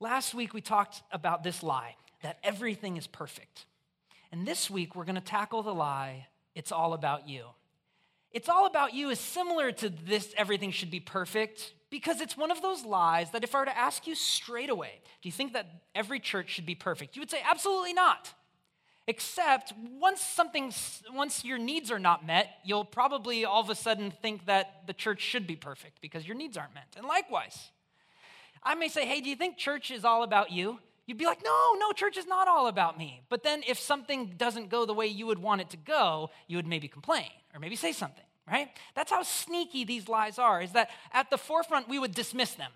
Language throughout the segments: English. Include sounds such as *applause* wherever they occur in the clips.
Last week, we talked about this lie that everything is perfect. And this week, we're going to tackle the lie it's all about you. It's all about you is similar to this everything should be perfect because it's one of those lies that if I were to ask you straight away, do you think that every church should be perfect? You would say, absolutely not. Except once something, once your needs are not met, you'll probably all of a sudden think that the church should be perfect because your needs aren't met. And likewise, I may say, hey, do you think church is all about you? You'd be like, no, no, church is not all about me. But then if something doesn't go the way you would want it to go, you would maybe complain or maybe say something, right? That's how sneaky these lies are, is that at the forefront, we would dismiss them.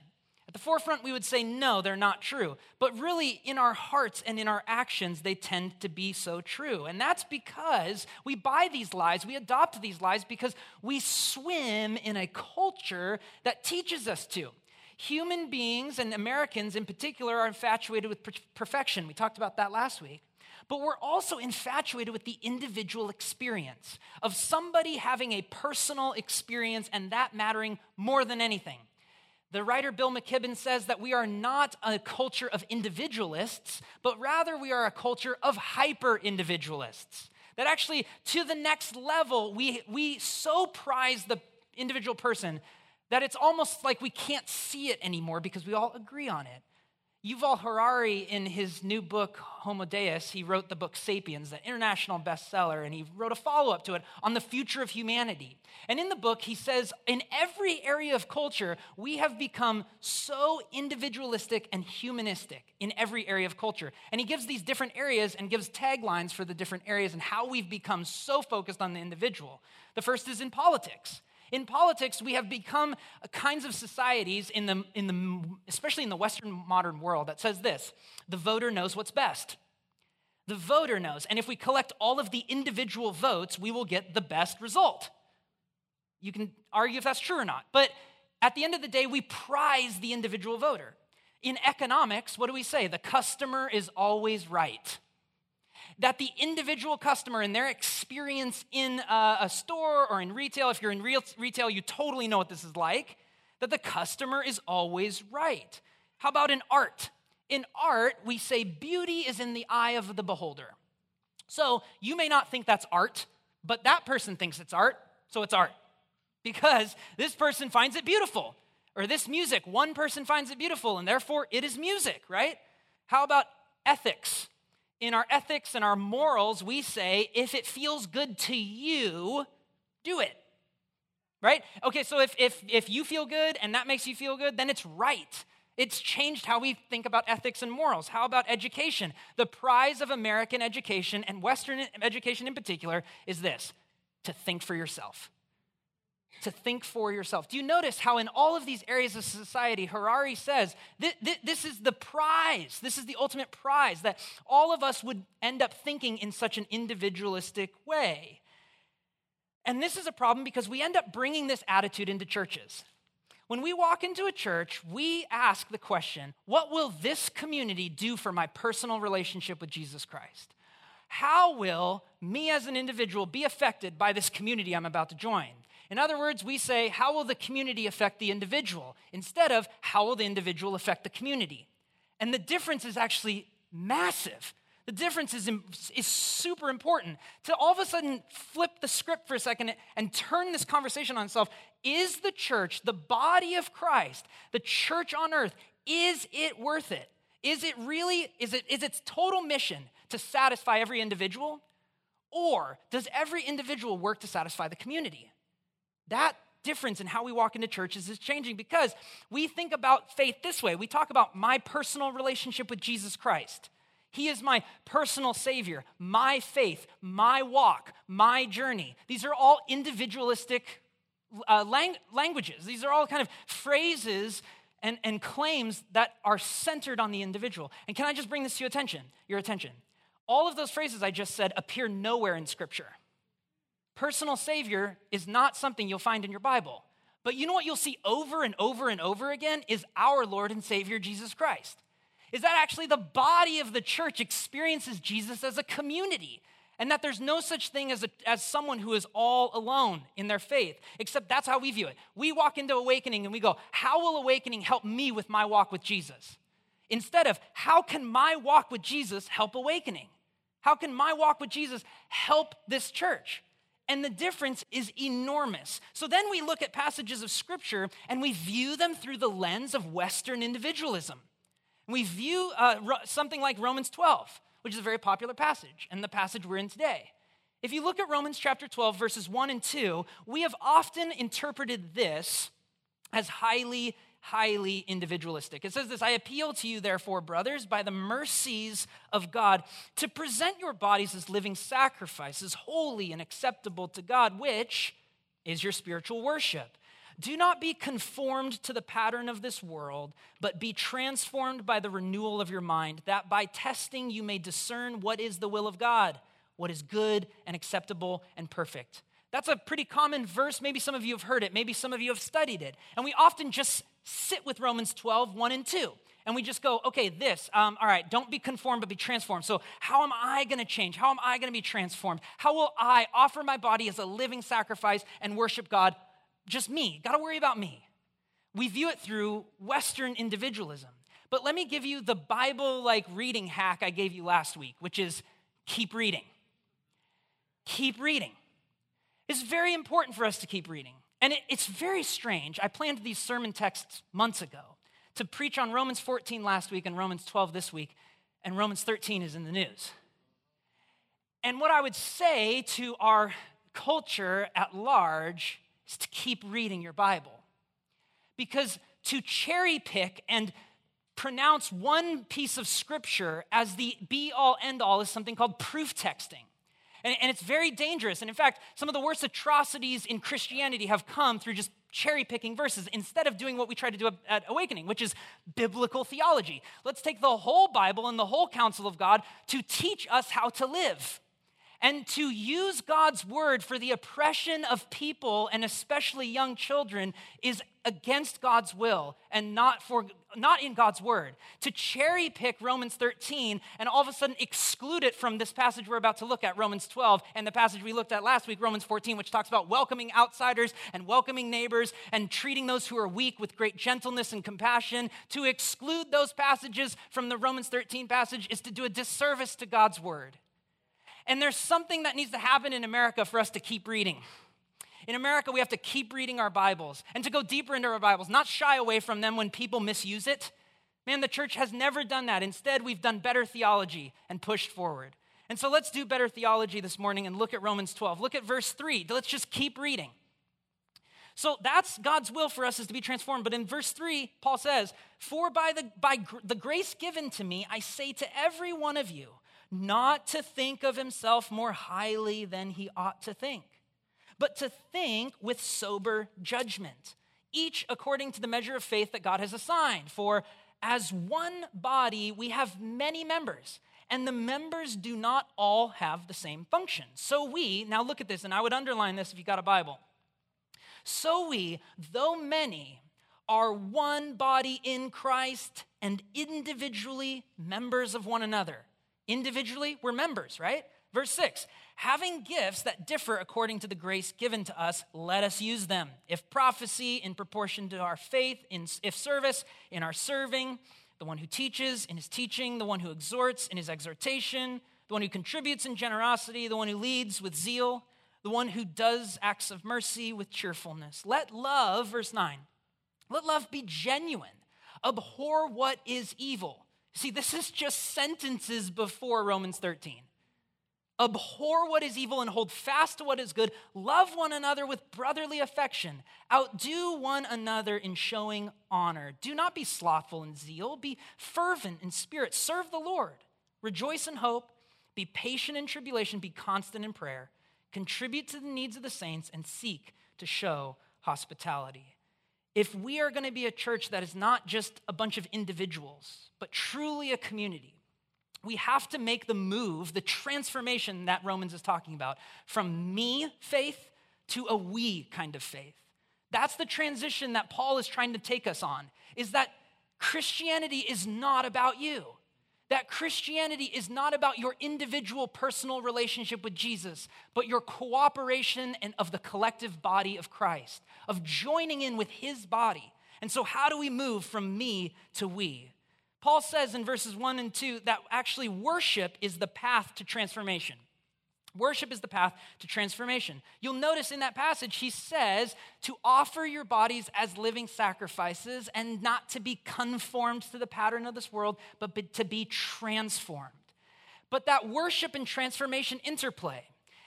At the forefront, we would say, no, they're not true. But really, in our hearts and in our actions, they tend to be so true. And that's because we buy these lies, we adopt these lies because we swim in a culture that teaches us to. Human beings, and Americans in particular, are infatuated with perfection. We talked about that last week. But we're also infatuated with the individual experience of somebody having a personal experience and that mattering more than anything. The writer Bill McKibben says that we are not a culture of individualists, but rather we are a culture of hyper individualists. That actually, to the next level, we, we so prize the individual person that it's almost like we can't see it anymore because we all agree on it. Yuval Harari, in his new book, Homo Deus, he wrote the book Sapiens, the international bestseller, and he wrote a follow up to it on the future of humanity. And in the book, he says, in every area of culture, we have become so individualistic and humanistic in every area of culture. And he gives these different areas and gives taglines for the different areas and how we've become so focused on the individual. The first is in politics. In politics, we have become kinds of societies, in the, in the, especially in the Western modern world, that says this the voter knows what's best. The voter knows. And if we collect all of the individual votes, we will get the best result. You can argue if that's true or not. But at the end of the day, we prize the individual voter. In economics, what do we say? The customer is always right that the individual customer and their experience in a, a store or in retail, if you're in real, retail, you totally know what this is like, that the customer is always right. How about in art? In art, we say beauty is in the eye of the beholder. So you may not think that's art, but that person thinks it's art, so it's art. Because this person finds it beautiful. Or this music, one person finds it beautiful, and therefore it is music, right? How about ethics? In our ethics and our morals, we say, if it feels good to you, do it. Right? Okay, so if, if, if you feel good and that makes you feel good, then it's right. It's changed how we think about ethics and morals. How about education? The prize of American education and Western education in particular is this to think for yourself to think for yourself. Do you notice how, in all of these areas of society, Harari says th- th- this is the prize, this is the ultimate prize, that all of us would end up thinking in such an individualistic way. And this is a problem because we end up bringing this attitude into churches. When we walk into a church, we ask the question what will this community do for my personal relationship with Jesus Christ? How will me as an individual be affected by this community I'm about to join? In other words, we say, how will the community affect the individual? Instead of, how will the individual affect the community? And the difference is actually massive. The difference is, is super important. To all of a sudden flip the script for a second and turn this conversation on itself. Is the church, the body of Christ, the church on earth, is it worth it? Is it really, is it is its total mission to satisfy every individual? Or does every individual work to satisfy the community? That difference in how we walk into churches is changing because we think about faith this way. We talk about my personal relationship with Jesus Christ. He is my personal Savior, my faith, my walk, my journey. These are all individualistic uh, lang- languages. These are all kind of phrases and, and claims that are centered on the individual. And can I just bring this to your attention? Your attention. All of those phrases I just said appear nowhere in Scripture. Personal Savior is not something you'll find in your Bible. But you know what you'll see over and over and over again is our Lord and Savior Jesus Christ. Is that actually the body of the church experiences Jesus as a community and that there's no such thing as, a, as someone who is all alone in their faith, except that's how we view it. We walk into awakening and we go, How will awakening help me with my walk with Jesus? instead of how can my walk with Jesus help awakening? How can my walk with Jesus help this church? And the difference is enormous. So then we look at passages of scripture and we view them through the lens of Western individualism. We view uh, something like Romans 12, which is a very popular passage, and the passage we're in today. If you look at Romans chapter 12, verses 1 and 2, we have often interpreted this as highly highly individualistic. It says this I appeal to you, therefore, brothers, by the mercies of God, to present your bodies as living sacrifices, holy and acceptable to God, which is your spiritual worship. Do not be conformed to the pattern of this world, but be transformed by the renewal of your mind, that by testing you may discern what is the will of God, what is good and acceptable and perfect. That's a pretty common verse. Maybe some of you have heard it. Maybe some of you have studied it. And we often just sit with Romans 12, 1 and 2. And we just go, okay, this, um, all right, don't be conformed, but be transformed. So, how am I gonna change? How am I gonna be transformed? How will I offer my body as a living sacrifice and worship God? Just me, gotta worry about me. We view it through Western individualism. But let me give you the Bible like reading hack I gave you last week, which is keep reading. Keep reading. It's very important for us to keep reading. And it, it's very strange. I planned these sermon texts months ago to preach on Romans 14 last week and Romans 12 this week, and Romans 13 is in the news. And what I would say to our culture at large is to keep reading your Bible. Because to cherry pick and pronounce one piece of scripture as the be all end all is something called proof texting. And, and it's very dangerous. And in fact, some of the worst atrocities in Christianity have come through just cherry picking verses instead of doing what we try to do at Awakening, which is biblical theology. Let's take the whole Bible and the whole counsel of God to teach us how to live and to use God's word for the oppression of people and especially young children is against God's will and not for not in God's word. To cherry pick Romans 13 and all of a sudden exclude it from this passage we're about to look at Romans 12 and the passage we looked at last week Romans 14 which talks about welcoming outsiders and welcoming neighbors and treating those who are weak with great gentleness and compassion. To exclude those passages from the Romans 13 passage is to do a disservice to God's word. And there's something that needs to happen in America for us to keep reading. In America, we have to keep reading our Bibles and to go deeper into our Bibles, not shy away from them when people misuse it. Man, the church has never done that. Instead, we've done better theology and pushed forward. And so let's do better theology this morning and look at Romans 12. Look at verse 3. Let's just keep reading. So that's God's will for us is to be transformed. But in verse 3, Paul says, For by the, by gr- the grace given to me, I say to every one of you, not to think of himself more highly than he ought to think, but to think with sober judgment, each according to the measure of faith that God has assigned. For as one body, we have many members, and the members do not all have the same function. So we, now look at this, and I would underline this if you got a Bible. So we, though many, are one body in Christ and individually members of one another. Individually, we're members, right? Verse 6 Having gifts that differ according to the grace given to us, let us use them. If prophecy, in proportion to our faith, in, if service, in our serving, the one who teaches in his teaching, the one who exhorts in his exhortation, the one who contributes in generosity, the one who leads with zeal, the one who does acts of mercy with cheerfulness. Let love, verse 9, let love be genuine. Abhor what is evil See, this is just sentences before Romans 13. Abhor what is evil and hold fast to what is good. Love one another with brotherly affection. Outdo one another in showing honor. Do not be slothful in zeal. Be fervent in spirit. Serve the Lord. Rejoice in hope. Be patient in tribulation. Be constant in prayer. Contribute to the needs of the saints and seek to show hospitality if we are going to be a church that is not just a bunch of individuals, but truly a community, we have to make the move, the transformation that Romans is talking about, from me faith to a we kind of faith. That's the transition that Paul is trying to take us on, is that Christianity is not about you that Christianity is not about your individual personal relationship with Jesus, but your cooperation and of the collective body of Christ, of joining in with his body. And so, how do we move from me to we? Paul says in verses 1 and 2 that actually worship is the path to transformation. Worship is the path to transformation. You'll notice in that passage, he says to offer your bodies as living sacrifices and not to be conformed to the pattern of this world, but to be transformed. But that worship and transformation interplay,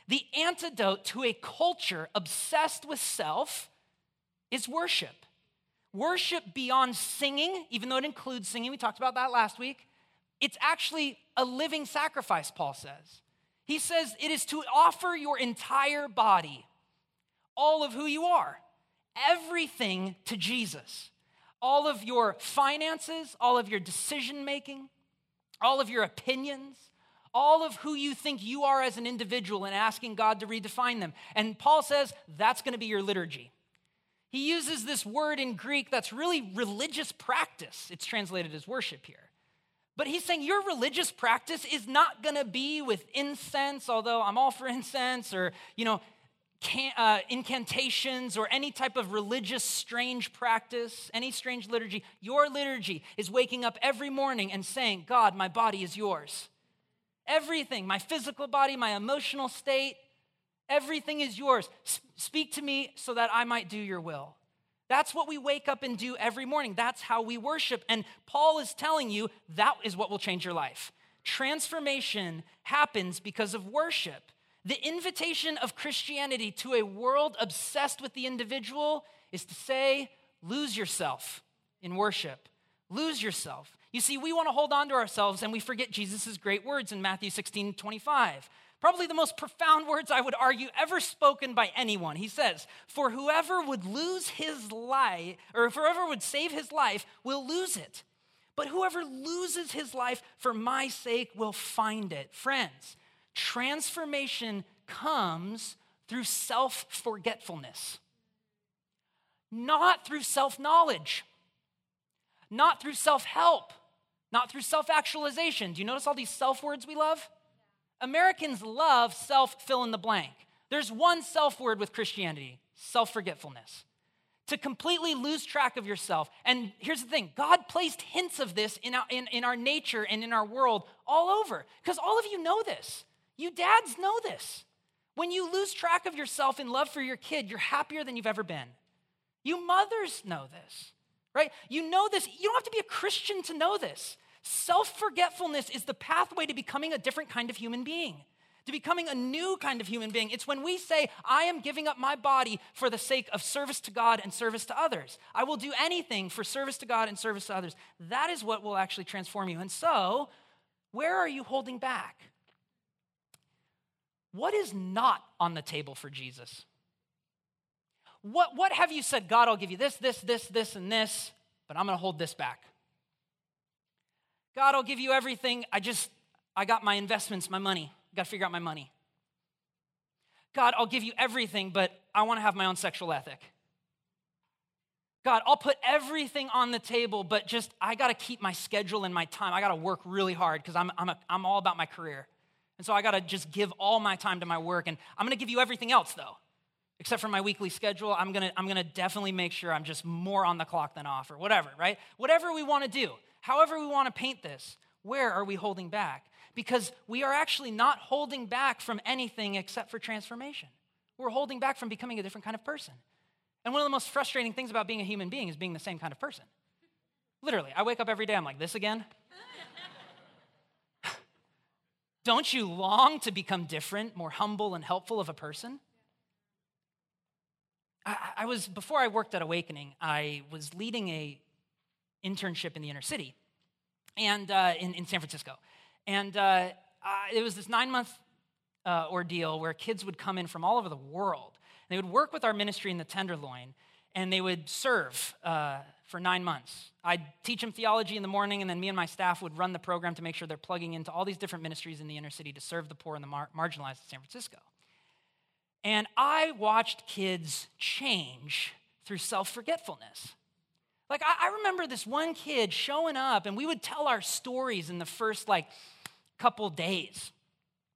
the antidote to a culture obsessed with self is worship. Worship beyond singing, even though it includes singing, we talked about that last week, it's actually a living sacrifice, Paul says. He says it is to offer your entire body, all of who you are, everything to Jesus. All of your finances, all of your decision making, all of your opinions, all of who you think you are as an individual and asking God to redefine them. And Paul says that's going to be your liturgy. He uses this word in Greek that's really religious practice. It's translated as worship here. But he's saying your religious practice is not going to be with incense, although I'm all for *laughs* incense, or, you know, can, uh, incantations or any type of religious strange practice, any strange liturgy. Your liturgy is waking up every morning and saying, God, my body is yours. Everything, my physical body, my emotional state, everything is yours. S- speak to me so that I might do your will. That's what we wake up and do every morning. That's how we worship. And Paul is telling you that is what will change your life. Transformation happens because of worship. The invitation of Christianity to a world obsessed with the individual is to say, lose yourself in worship. Lose yourself. You see, we want to hold on to ourselves and we forget Jesus' great words in Matthew 16 25. Probably the most profound words I would argue ever spoken by anyone. He says, For whoever would lose his life, or whoever would save his life, will lose it. But whoever loses his life for my sake will find it. Friends, transformation comes through self forgetfulness, not through self knowledge, not through self help, not through self actualization. Do you notice all these self words we love? Americans love self fill in the blank. There's one self word with Christianity self forgetfulness. To completely lose track of yourself. And here's the thing God placed hints of this in our, in, in our nature and in our world all over, because all of you know this. You dads know this. When you lose track of yourself in love for your kid, you're happier than you've ever been. You mothers know this, right? You know this. You don't have to be a Christian to know this. Self forgetfulness is the pathway to becoming a different kind of human being, to becoming a new kind of human being. It's when we say, I am giving up my body for the sake of service to God and service to others. I will do anything for service to God and service to others. That is what will actually transform you. And so, where are you holding back? What is not on the table for Jesus? What, what have you said, God, I'll give you this, this, this, this, and this, but I'm going to hold this back? God, I'll give you everything. I just, I got my investments, my money. Got to figure out my money. God, I'll give you everything, but I want to have my own sexual ethic. God, I'll put everything on the table, but just I got to keep my schedule and my time. I got to work really hard because I'm, I'm, I'm all about my career. And so I got to just give all my time to my work. And I'm going to give you everything else, though, except for my weekly schedule. I'm going to I'm going to definitely make sure I'm just more on the clock than off or whatever, right? Whatever we want to do. However, we want to paint this, where are we holding back? Because we are actually not holding back from anything except for transformation. We're holding back from becoming a different kind of person. And one of the most frustrating things about being a human being is being the same kind of person. Literally, I wake up every day, I'm like, this again? *laughs* Don't you long to become different, more humble and helpful of a person? I, I, was, before I worked at Awakening, I was leading a internship in the inner city and uh, in, in San Francisco. And uh, it was this nine month uh, ordeal where kids would come in from all over the world. They would work with our ministry in the Tenderloin and they would serve uh, for nine months. I'd teach them theology in the morning, and then me and my staff would run the program to make sure they're plugging into all these different ministries in the inner city to serve the poor and the mar- marginalized in San Francisco. And I watched kids change through self forgetfulness. Like, I, I remember this one kid showing up, and we would tell our stories in the first, like, couple days.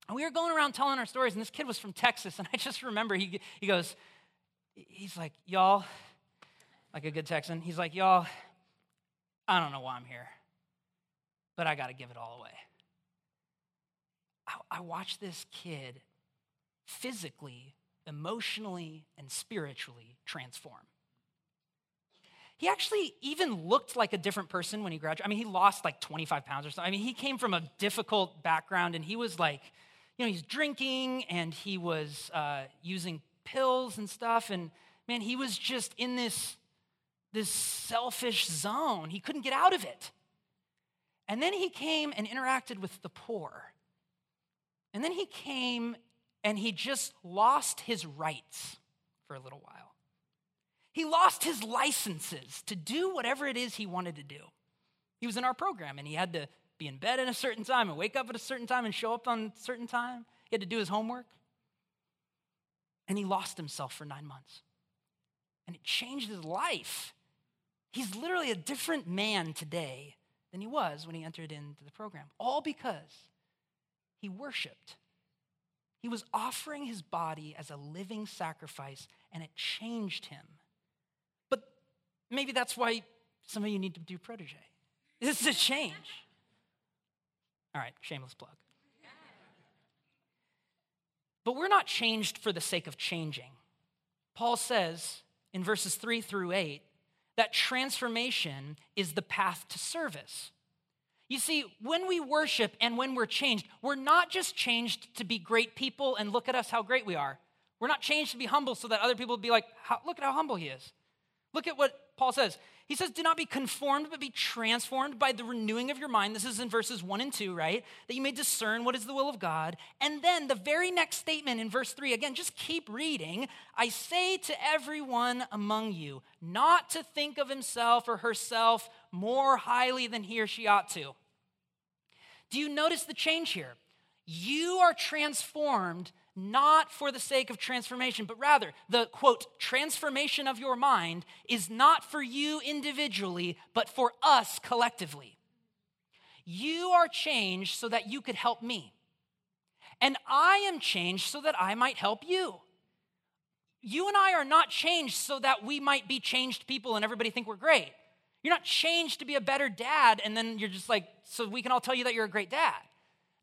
And we were going around telling our stories, and this kid was from Texas, and *laughs* I just remember he, he goes, he's like, y'all, like a good Texan, he's like, y'all, I don't know why I'm here. but I got to give it all away. I, I watched this kid physically, emotionally, and spiritually transform. He actually even looked like a different person when he graduated. I mean, he lost like 25 pounds or something. I mean, he came from a difficult background and he was like, you know, he's drinking and he was uh, using pills and stuff. And man, he was just in this, this selfish zone. He couldn't get out of it. And then he came and interacted with the poor. And then he came and he just lost his rights for a little while. He lost his licenses to do whatever it is he wanted to do. He was in our program and he had to be in bed at a certain time and wake up at a certain time and show up on a certain time. He had to do his homework. And he lost himself for nine months. And it changed his life. He's literally a different man today than he was when he entered into the program, all because he worshiped. He was offering his body as a living sacrifice, and it changed him. Maybe that's why some of you need to do protege. This is a change. All right, shameless plug. But we're not changed for the sake of changing. Paul says in verses 3 through 8 that transformation is the path to service. You see, when we worship and when we're changed, we're not just changed to be great people and look at us how great we are. We're not changed to be humble so that other people will be like, look at how humble he is. Look at what Paul says. He says, Do not be conformed, but be transformed by the renewing of your mind. This is in verses one and two, right? That you may discern what is the will of God. And then the very next statement in verse three, again, just keep reading. I say to everyone among you, not to think of himself or herself more highly than he or she ought to. Do you notice the change here? You are transformed not for the sake of transformation, but rather the quote, transformation of your mind is not for you individually, but for us collectively. You are changed so that you could help me. And I am changed so that I might help you. You and I are not changed so that we might be changed people and everybody think we're great. You're not changed to be a better dad and then you're just like, so we can all tell you that you're a great dad.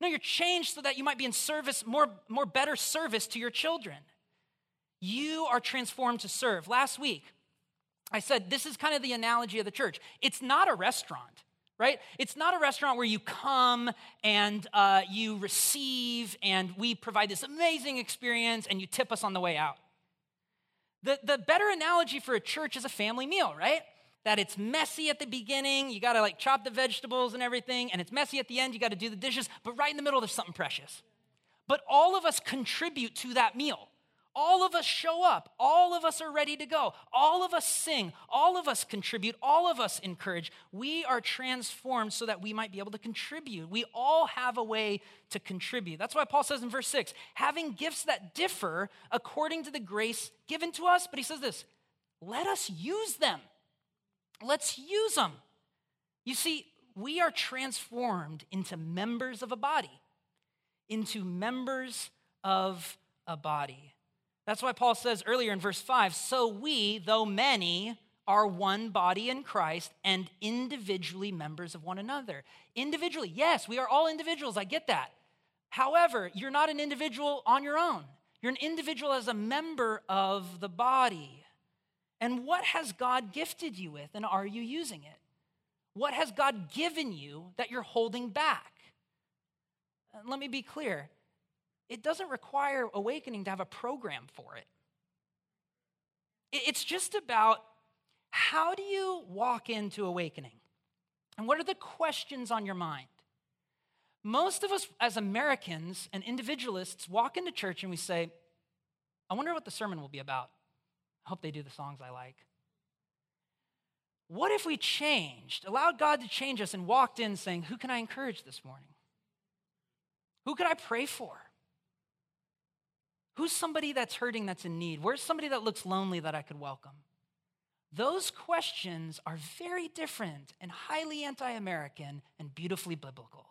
No, you're changed so that you might be in service, more, more better service to your children. You are transformed to serve. Last week, I said this is kind of the analogy of the church. It's not a restaurant, right? It's not a restaurant where you come and uh, you receive and we provide this amazing experience and you tip us on the way out. The, the better analogy for a church is a family meal, right? That it's messy at the beginning. You got to like chop the vegetables and everything, and it's messy at the end. You got to do the dishes, but right in the middle, there's something precious. But all of us contribute to that meal. All of us show up. All of us are ready to go. All of us sing. All of us contribute. All of us encourage. We are transformed so that we might be able to contribute. We all have a way to contribute. That's why Paul says in verse 6 having gifts that differ according to the grace given to us. But he says this let us use them. Let's use them. You see, we are transformed into members of a body, into members of a body. That's why Paul says earlier in verse 5 so we, though many, are one body in Christ and individually members of one another. Individually, yes, we are all individuals. I get that. However, you're not an individual on your own, you're an individual as a member of the body. And what has God gifted you with, and are you using it? What has God given you that you're holding back? And let me be clear it doesn't require awakening to have a program for it. It's just about how do you walk into awakening? And what are the questions on your mind? Most of us, as Americans and individualists, walk into church and we say, I wonder what the sermon will be about. I hope they do the songs I like. What if we changed, allowed God to change us, and walked in saying, Who can I encourage this morning? Who could I pray for? Who's somebody that's hurting, that's in need? Where's somebody that looks lonely that I could welcome? Those questions are very different and highly anti American and beautifully biblical.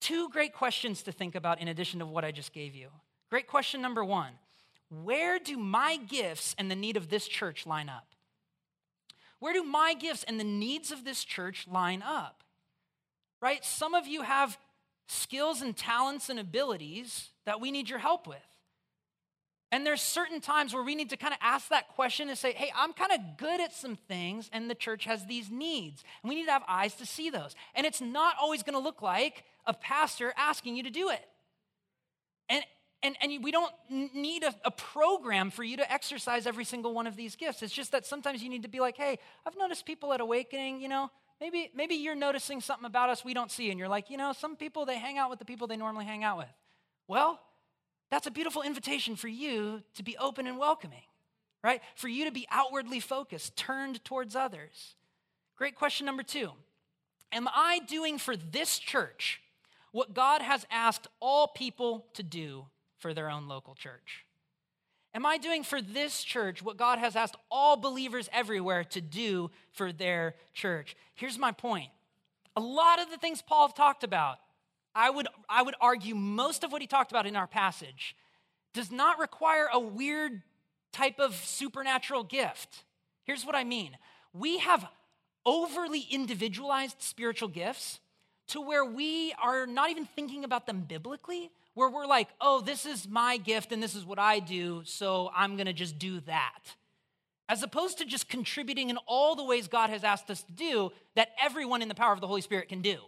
Two great questions to think about in addition to what I just gave you. Great question number one where do my gifts and the need of this church line up? Where do my gifts and the needs of this church line up? Right? Some of you have skills and talents and abilities that we need your help with. And there's certain times where we need to kind of ask that question and say, hey, I'm kind of good at some things, and the church has these needs. And we need to have eyes to see those. And it's not always going to look like a pastor asking you to do it. And, and, we don't need a, a, program for you to exercise every single one of these gifts. It's just that sometimes you need to be like, hey, I've noticed people at Awakening, you know, maybe, maybe you're noticing something about us we don't see. And you're like, you know, some people, they hang out with the people they normally hang out with. Well, that's a beautiful invitation for you to be open and welcoming, right? For you to be outwardly focused, turned towards others. Great question number two Am I doing for this church what God has asked all people to do for their own local church? Am I doing for this church what God has asked all believers everywhere to do for their church? Here's my point. A lot of the things Paul talked about I would, I would argue most of what he talked about in our passage does not require a weird type of supernatural gift. Here's what I mean we have overly individualized spiritual gifts to where we are not even thinking about them biblically, where we're like, oh, this is my gift and this is what I do, so I'm gonna just do that. As opposed to just contributing in all the ways God has asked us to do that everyone in the power of the Holy Spirit can do.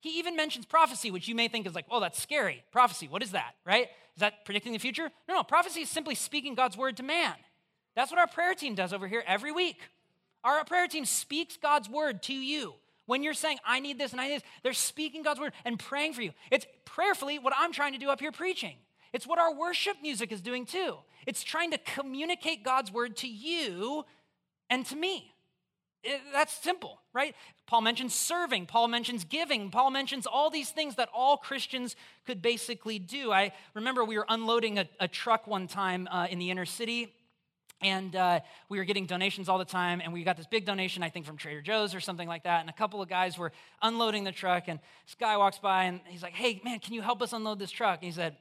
He even mentions prophecy, which you may think is like, oh, that's scary. Prophecy, what is that, right? Is that predicting the future? No, no, prophecy is simply speaking God's word to man. That's what our prayer team does over here every week. Our prayer team speaks God's word to you. When you're saying, I need this and I need this, they're speaking God's word and praying for you. It's prayerfully what I'm trying to do up here preaching. It's what our worship music is doing too. It's trying to communicate God's word to you and to me. It, that's simple, right? Paul mentions serving, Paul mentions giving, Paul mentions all these things that all Christians could basically do. I remember we were unloading a, a truck one time uh, in the inner city, and uh, we were getting donations all the time, and we got this big donation, I think, from Trader Joe's or something like that. And a couple of guys were unloading the truck, and this guy walks by, and he's like, Hey, man, can you help us unload this truck? And he said,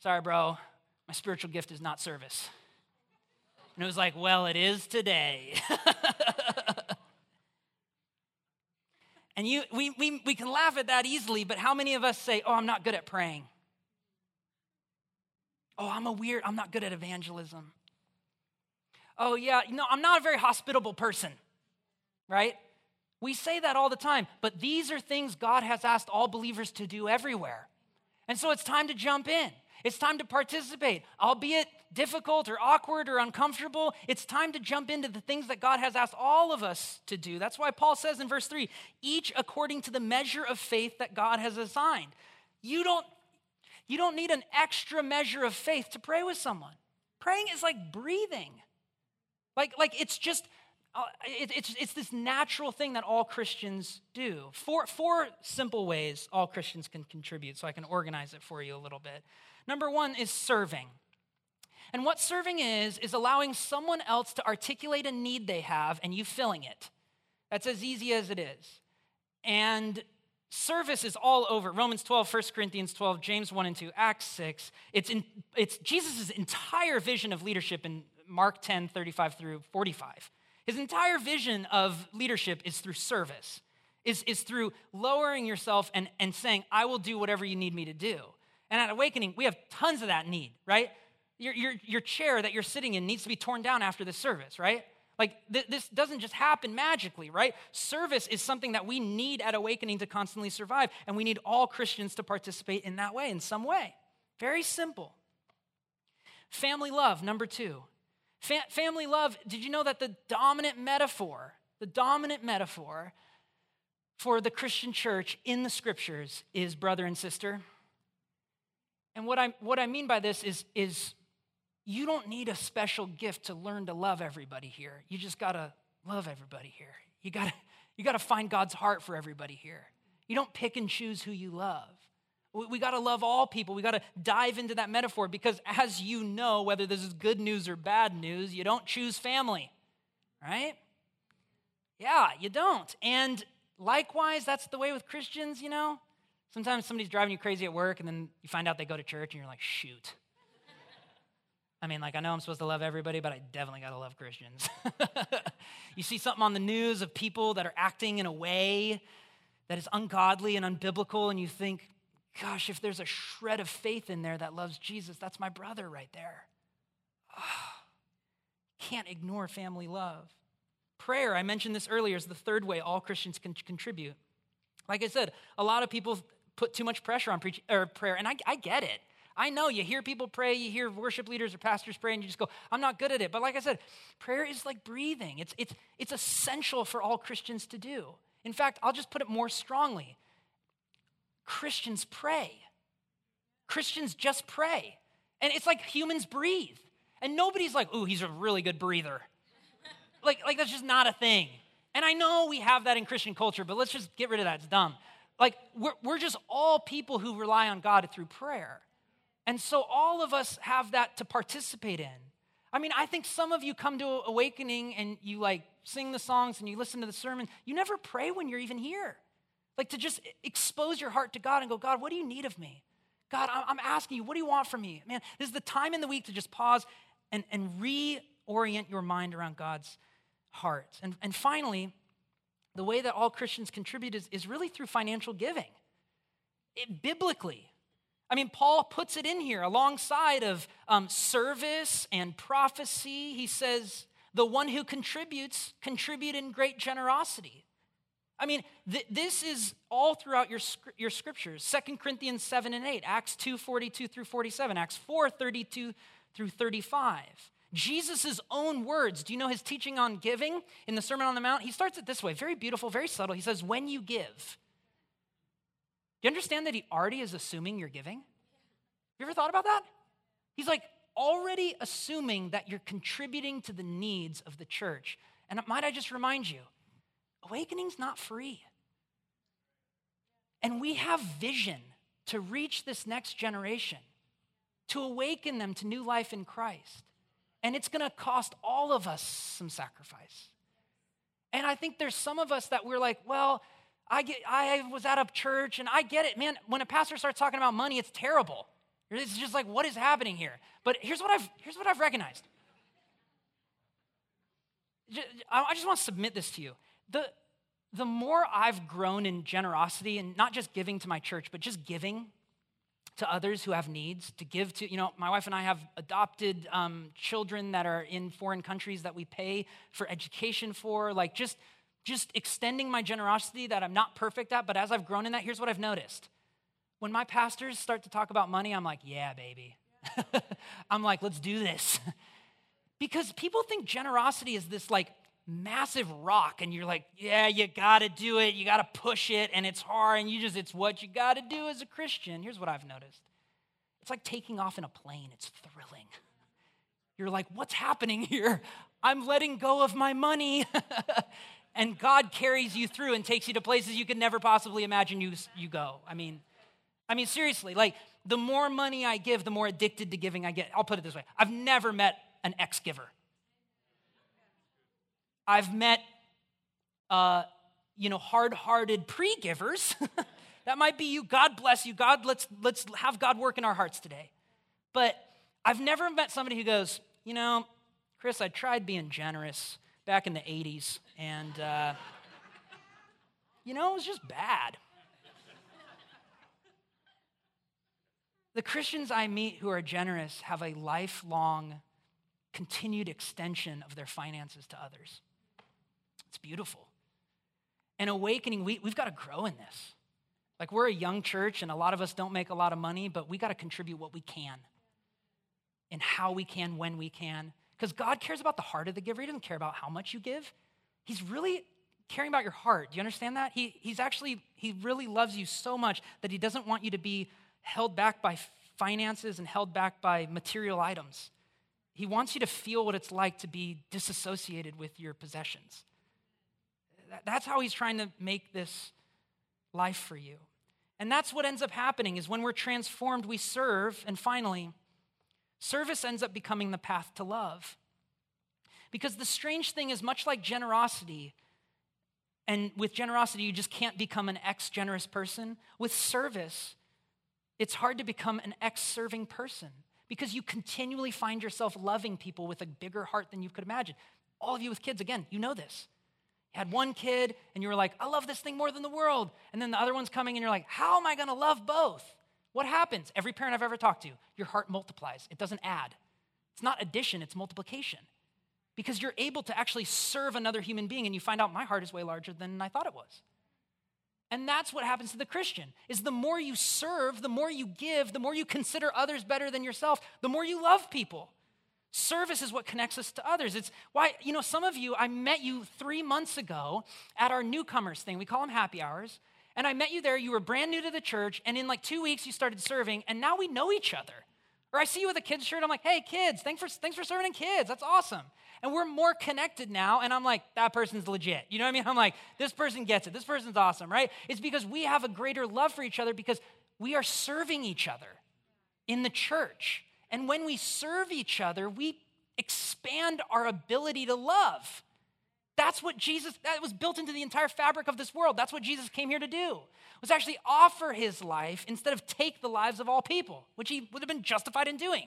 Sorry, bro, my spiritual gift is not service. And it was like, Well, it is today. *laughs* And you, we, we, we can laugh at that easily, but how many of us say, Oh, I'm not good at praying? Oh, I'm a weird, I'm not good at evangelism. Oh, yeah, no, I'm not a very hospitable person, right? We say that all the time, but these are things God has asked all believers to do everywhere. And so it's time to jump in. It's time to participate, albeit difficult or awkward or uncomfortable. It's time to jump into the things that God has asked all of us to do. That's why Paul says in verse 3 each according to the measure of faith that God has assigned. You don't, you don't need an extra measure of faith to pray with someone. Praying is like breathing. Like, like it's just, uh, it, it's, it's this natural thing that all Christians do. Four, four simple ways all Christians can contribute, so I can organize it for you a little bit. Number one is serving. And what serving is, is allowing someone else to articulate a need they have and you filling it. That's as easy as it is. And service is all over. Romans 12, 1 Corinthians 12, James 1 and 2, Acts 6. It's, in, it's Jesus' entire vision of leadership in Mark 10, 35 through 45. His entire vision of leadership is through service, is, is through lowering yourself and, and saying, I will do whatever you need me to do. And at Awakening, we have tons of that need, right? Your, your, your chair that you're sitting in needs to be torn down after the service, right? Like, th- this doesn't just happen magically, right? Service is something that we need at Awakening to constantly survive, and we need all Christians to participate in that way, in some way. Very simple. Family love, number two. Fa- family love, did you know that the dominant metaphor, the dominant metaphor for the Christian church in the scriptures is brother and sister? And what I, what I mean by this is, is you don't need a special gift to learn to love everybody here. You just gotta love everybody here. You gotta, you gotta find God's heart for everybody here. You don't pick and choose who you love. We, we gotta love all people. We gotta dive into that metaphor because, as you know, whether this is good news or bad news, you don't choose family, right? Yeah, you don't. And likewise, that's the way with Christians, you know? Sometimes somebody's driving you crazy at work, and then you find out they go to church, and you're like, shoot. I mean, like, I know I'm supposed to love everybody, but I definitely got to love Christians. *laughs* you see something on the news of people that are acting in a way that is ungodly and unbiblical, and you think, gosh, if there's a shred of faith in there that loves Jesus, that's my brother right there. Oh, *sighs* can't ignore family love. Prayer, I mentioned this earlier, is the third way all Christians can contribute. Like I said, a lot of people put too much pressure on preach, or prayer, and I, I get it. I know you hear people pray, you hear worship leaders or pastors pray, and you just go, I'm not good at it. But like I said, prayer is like breathing, it's, it's, it's essential for all Christians to do. In fact, I'll just put it more strongly Christians pray. Christians just pray. And it's like humans breathe. And nobody's like, ooh, he's a really good breather. *laughs* like, like that's just not a thing. And I know we have that in Christian culture, but let's just get rid of that. It's dumb. Like, we're, we're just all people who rely on God through prayer. And so all of us have that to participate in. I mean, I think some of you come to awakening and you like sing the songs and you listen to the sermon. You never pray when you're even here. Like to just expose your heart to God and go, God, what do you need of me? God, I'm asking you, what do you want from me? Man, this is the time in the week to just pause and, and reorient your mind around God's heart. And, and finally, the way that all Christians contribute is, is really through financial giving. It, biblically, I mean, Paul puts it in here alongside of um, service and prophecy. He says, the one who contributes, contribute in great generosity. I mean, th- this is all throughout your, your scriptures. 2 Corinthians 7 and 8, Acts 2, 42 through 47, Acts 4, 32 through 35. Jesus' own words. Do you know his teaching on giving in the Sermon on the Mount? He starts it this way, very beautiful, very subtle. He says, When you give. Do you understand that he already is assuming you're giving? Have you ever thought about that? He's like already assuming that you're contributing to the needs of the church. And might I just remind you, Awakening's not free. And we have vision to reach this next generation, to awaken them to new life in Christ. And it's going to cost all of us some sacrifice. And I think there's some of us that we're like, well, I, get, I was at a church and I get it. Man, when a pastor starts talking about money, it's terrible. It's just like, what is happening here? But here's what I've, here's what I've recognized. I just want to submit this to you the, the more I've grown in generosity and not just giving to my church, but just giving to others who have needs, to give to, you know, my wife and I have adopted um, children that are in foreign countries that we pay for education for, like just, just extending my generosity that I'm not perfect at, but as I've grown in that, here's what I've noticed. When my pastors start to talk about money, I'm like, yeah, baby. *laughs* I'm like, let's do this. *laughs* because people think generosity is this like massive rock and you're like, yeah, you got to do it. You got to push it and it's hard and you just, it's what you got to do as a Christian. Here's what I've noticed it's like taking off in a plane, it's thrilling. *laughs* You're like, what's happening here? I'm letting go of my money. *laughs* and God carries you through and takes you to places you could never possibly imagine you, you go. I mean, I mean, seriously, like the more money I give, the more addicted to giving I get. I'll put it this way I've never met an ex giver. I've met, uh, you know, hard-hearted pre-givers. *laughs* that might be you. God bless you. God, let's let's have God work in our hearts today. But I've never met somebody who goes, you know, Chris, I tried being generous back in the '80s, and uh, you know, it was just bad. The Christians I meet who are generous have a lifelong, continued extension of their finances to others. It's beautiful. And awakening, we, we've got to grow in this. Like, we're a young church, and a lot of us don't make a lot of money, but we got to contribute what we can and how we can, when we can. Because God cares about the heart of the giver. He doesn't care about how much you give. He's really caring about your heart. Do you understand that? He, he's actually, he really loves you so much that he doesn't want you to be held back by finances and held back by material items. He wants you to feel what it's like to be disassociated with your possessions. That's how he's trying to make this life for you. And that's what ends up happening is when we're transformed, we serve. And finally, service ends up becoming the path to love. Because the strange thing is, much like generosity, and with generosity, you just can't become an ex generous person. With service, it's hard to become an ex serving person because you continually find yourself loving people with a bigger heart than you could imagine. All of you with kids, again, you know this. You had one kid and you were like, I love this thing more than the world. And then the other one's coming and you're like, how am I going to love both? What happens? Every parent I've ever talked to, your heart multiplies. It doesn't add. It's not addition, it's multiplication. Because you're able to actually serve another human being and you find out my heart is way larger than I thought it was. And that's what happens to the Christian. Is the more you serve, the more you give, the more you consider others better than yourself, the more you love people. Service is what connects us to others. It's why, you know, some of you, I met you three months ago at our newcomers thing. We call them happy hours. And I met you there. You were brand new to the church. And in like two weeks, you started serving. And now we know each other. Or I see you with a kids shirt. I'm like, hey, kids, thanks for, thanks for serving in kids. That's awesome. And we're more connected now. And I'm like, that person's legit. You know what I mean? *laughs* I'm like, this person gets it. This person's awesome, right? It's because we have a greater love for each other because we are serving each other in the church. And when we serve each other, we expand our ability to love. That's what Jesus, that was built into the entire fabric of this world. That's what Jesus came here to do, was actually offer his life instead of take the lives of all people, which he would have been justified in doing.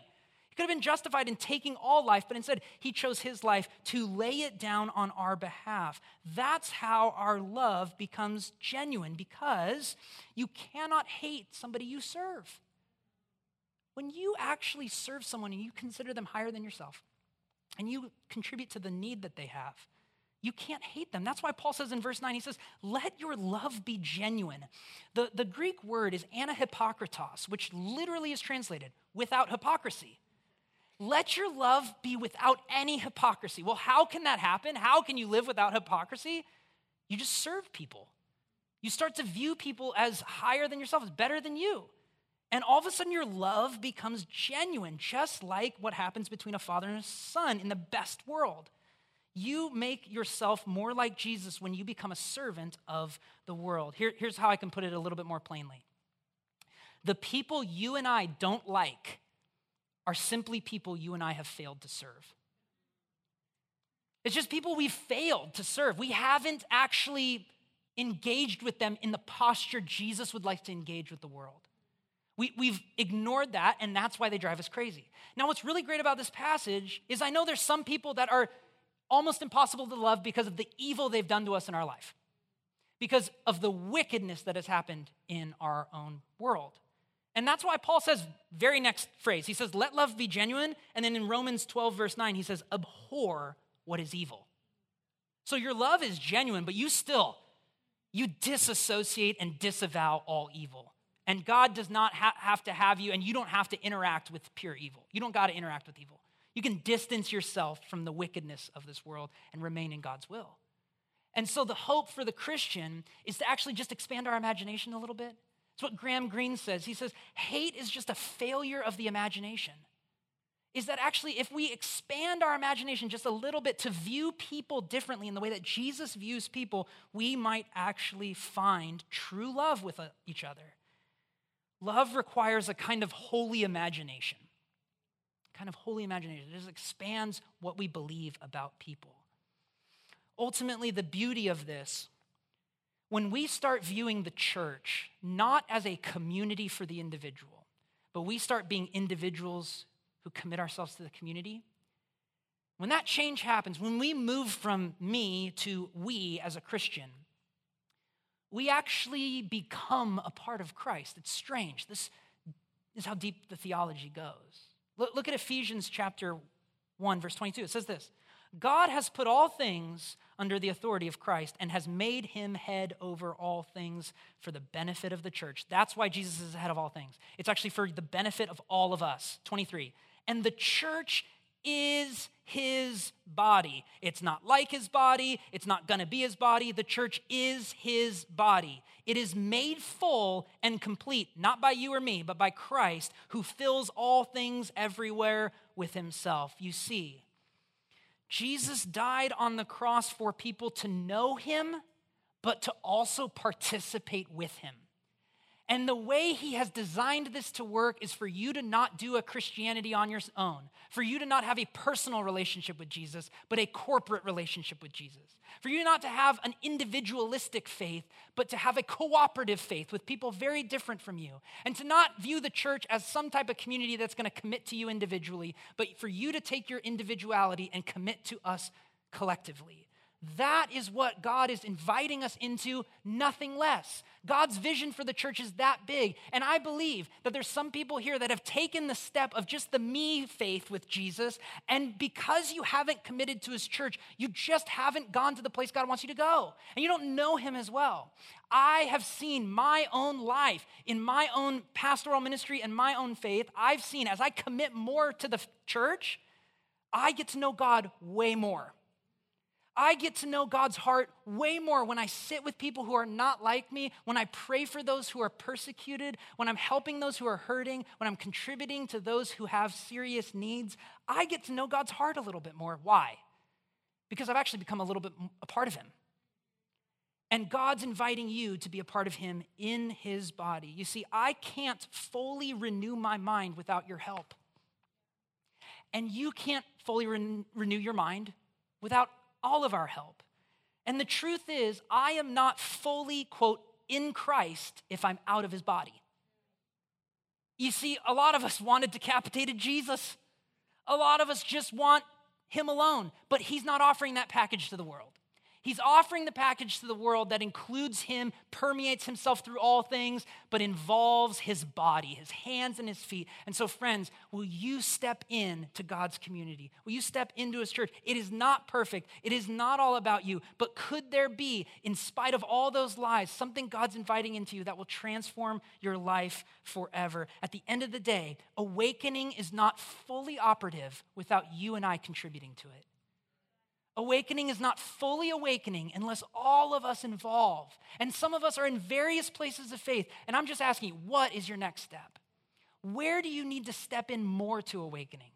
He could have been justified in taking all life, but instead he chose his life to lay it down on our behalf. That's how our love becomes genuine because you cannot hate somebody you serve. When you actually serve someone and you consider them higher than yourself, and you contribute to the need that they have, you can't hate them. That's why Paul says in verse 9, he says, Let your love be genuine. The, the Greek word is anahypokritos, which literally is translated without hypocrisy. Let your love be without any hypocrisy. Well, how can that happen? How can you live without hypocrisy? You just serve people. You start to view people as higher than yourself, as better than you. And all of a sudden, your love becomes genuine, just like what happens between a father and a son in the best world. You make yourself more like Jesus when you become a servant of the world. Here, here's how I can put it a little bit more plainly the people you and I don't like are simply people you and I have failed to serve. It's just people we've failed to serve. We haven't actually engaged with them in the posture Jesus would like to engage with the world. We, we've ignored that, and that's why they drive us crazy. Now, what's really great about this passage is I know there's some people that are almost impossible to love because of the evil they've done to us in our life, because of the wickedness that has happened in our own world. And that's why Paul says, very next phrase, he says, let love be genuine. And then in Romans 12, verse 9, he says, abhor what is evil. So your love is genuine, but you still, you disassociate and disavow all evil. And God does not ha- have to have you, and you don't have to interact with pure evil. You don't got to interact with evil. You can distance yourself from the wickedness of this world and remain in God's will. And so the hope for the Christian is to actually just expand our imagination a little bit. It's what Graham Greene says. He says, hate is just a failure of the imagination. Is that actually, if we expand our imagination just a little bit to view people differently in the way that Jesus views people, we might actually find true love with uh, each other. Love requires a kind of holy imagination. Kind of holy imagination. It just expands what we believe about people. Ultimately, the beauty of this, when we start viewing the church not as a community for the individual, but we start being individuals who commit ourselves to the community, when that change happens, when we move from me to we as a Christian, we actually become a part of Christ. It's strange. This is how deep the theology goes. Look, look at Ephesians chapter 1, verse 22. It says this God has put all things under the authority of Christ and has made him head over all things for the benefit of the church. That's why Jesus is the head of all things. It's actually for the benefit of all of us. 23. And the church is his body. It's not like his body, it's not gonna be his body. The church is his body. It is made full and complete, not by you or me, but by Christ, who fills all things everywhere with himself. You see, Jesus died on the cross for people to know him, but to also participate with him. And the way he has designed this to work is for you to not do a Christianity on your own, for you to not have a personal relationship with Jesus, but a corporate relationship with Jesus. For you not to have an individualistic faith, but to have a cooperative faith with people very different from you. And to not view the church as some type of community that's going to commit to you individually, but for you to take your individuality and commit to us collectively. That is what God is inviting us into, nothing less. God's vision for the church is that big. And I believe that there's some people here that have taken the step of just the me faith with Jesus. And because you haven't committed to his church, you just haven't gone to the place God wants you to go. And you don't know him as well. I have seen my own life in my own pastoral ministry and my own faith. I've seen as I commit more to the church, I get to know God way more. I get to know God's heart way more when I sit with people who are not like me, when I pray for those who are persecuted, when I'm helping those who are hurting, when I'm contributing to those who have serious needs. I get to know God's heart a little bit more. Why? Because I've actually become a little bit a part of Him. And God's inviting you to be a part of Him in His body. You see, I can't fully renew my mind without your help. And you can't fully renew your mind without all of our help. And the truth is, I am not fully, quote, in Christ if I'm out of his body. You see, a lot of us wanted decapitated Jesus. A lot of us just want him alone, but he's not offering that package to the world. He's offering the package to the world that includes him, permeates himself through all things, but involves his body, his hands and his feet. And so, friends, will you step in to God's community? Will you step into his church? It is not perfect, it is not all about you, but could there be, in spite of all those lies, something God's inviting into you that will transform your life forever? At the end of the day, awakening is not fully operative without you and I contributing to it. Awakening is not fully awakening unless all of us involve. And some of us are in various places of faith. And I'm just asking what is your next step? Where do you need to step in more to awakening?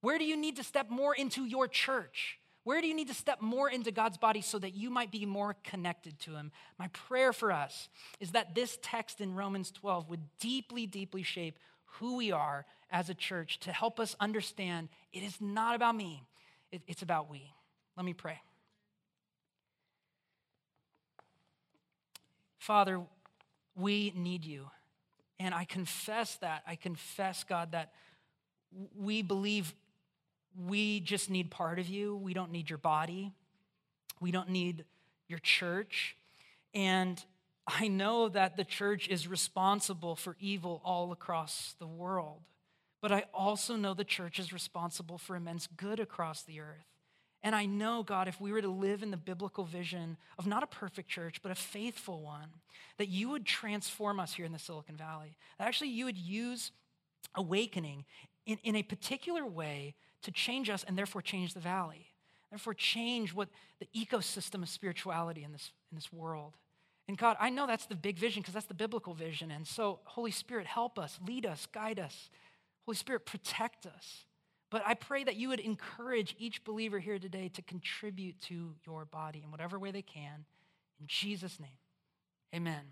Where do you need to step more into your church? Where do you need to step more into God's body so that you might be more connected to Him? My prayer for us is that this text in Romans 12 would deeply, deeply shape who we are as a church to help us understand it is not about me, it's about we. Let me pray. Father, we need you. And I confess that. I confess, God, that we believe we just need part of you. We don't need your body. We don't need your church. And I know that the church is responsible for evil all across the world. But I also know the church is responsible for immense good across the earth. And I know, God, if we were to live in the biblical vision of not a perfect church, but a faithful one, that you would transform us here in the Silicon Valley. That actually you would use awakening in, in a particular way to change us and therefore change the valley. Therefore, change what the ecosystem of spirituality in this, in this world. And God, I know that's the big vision because that's the biblical vision. And so, Holy Spirit, help us, lead us, guide us. Holy Spirit, protect us. But I pray that you would encourage each believer here today to contribute to your body in whatever way they can. In Jesus' name, amen.